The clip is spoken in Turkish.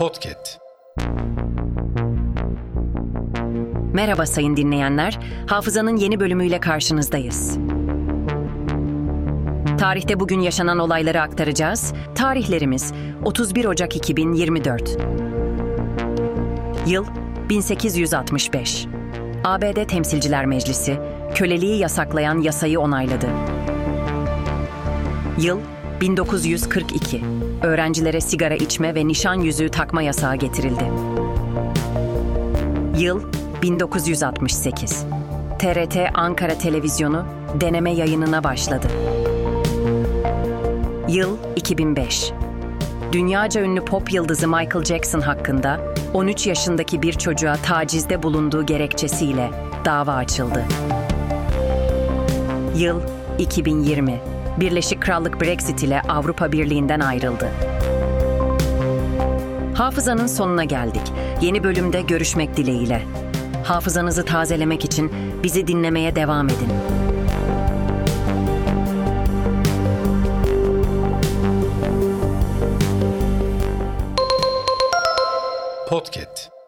Podcast. Merhaba sayın dinleyenler. Hafızanın yeni bölümüyle karşınızdayız. Tarihte bugün yaşanan olayları aktaracağız. Tarihlerimiz 31 Ocak 2024. Yıl 1865. ABD Temsilciler Meclisi köleliği yasaklayan yasayı onayladı. Yıl 1942. Öğrencilere sigara içme ve nişan yüzüğü takma yasağı getirildi. Yıl 1968. TRT Ankara Televizyonu deneme yayınına başladı. Yıl 2005. Dünyaca ünlü pop yıldızı Michael Jackson hakkında 13 yaşındaki bir çocuğa tacizde bulunduğu gerekçesiyle dava açıldı. Yıl 2020. Birleşik Krallık Brexit ile Avrupa Birliği'nden ayrıldı. Hafızanın sonuna geldik. Yeni bölümde görüşmek dileğiyle. Hafızanızı tazelemek için bizi dinlemeye devam edin. Podcast.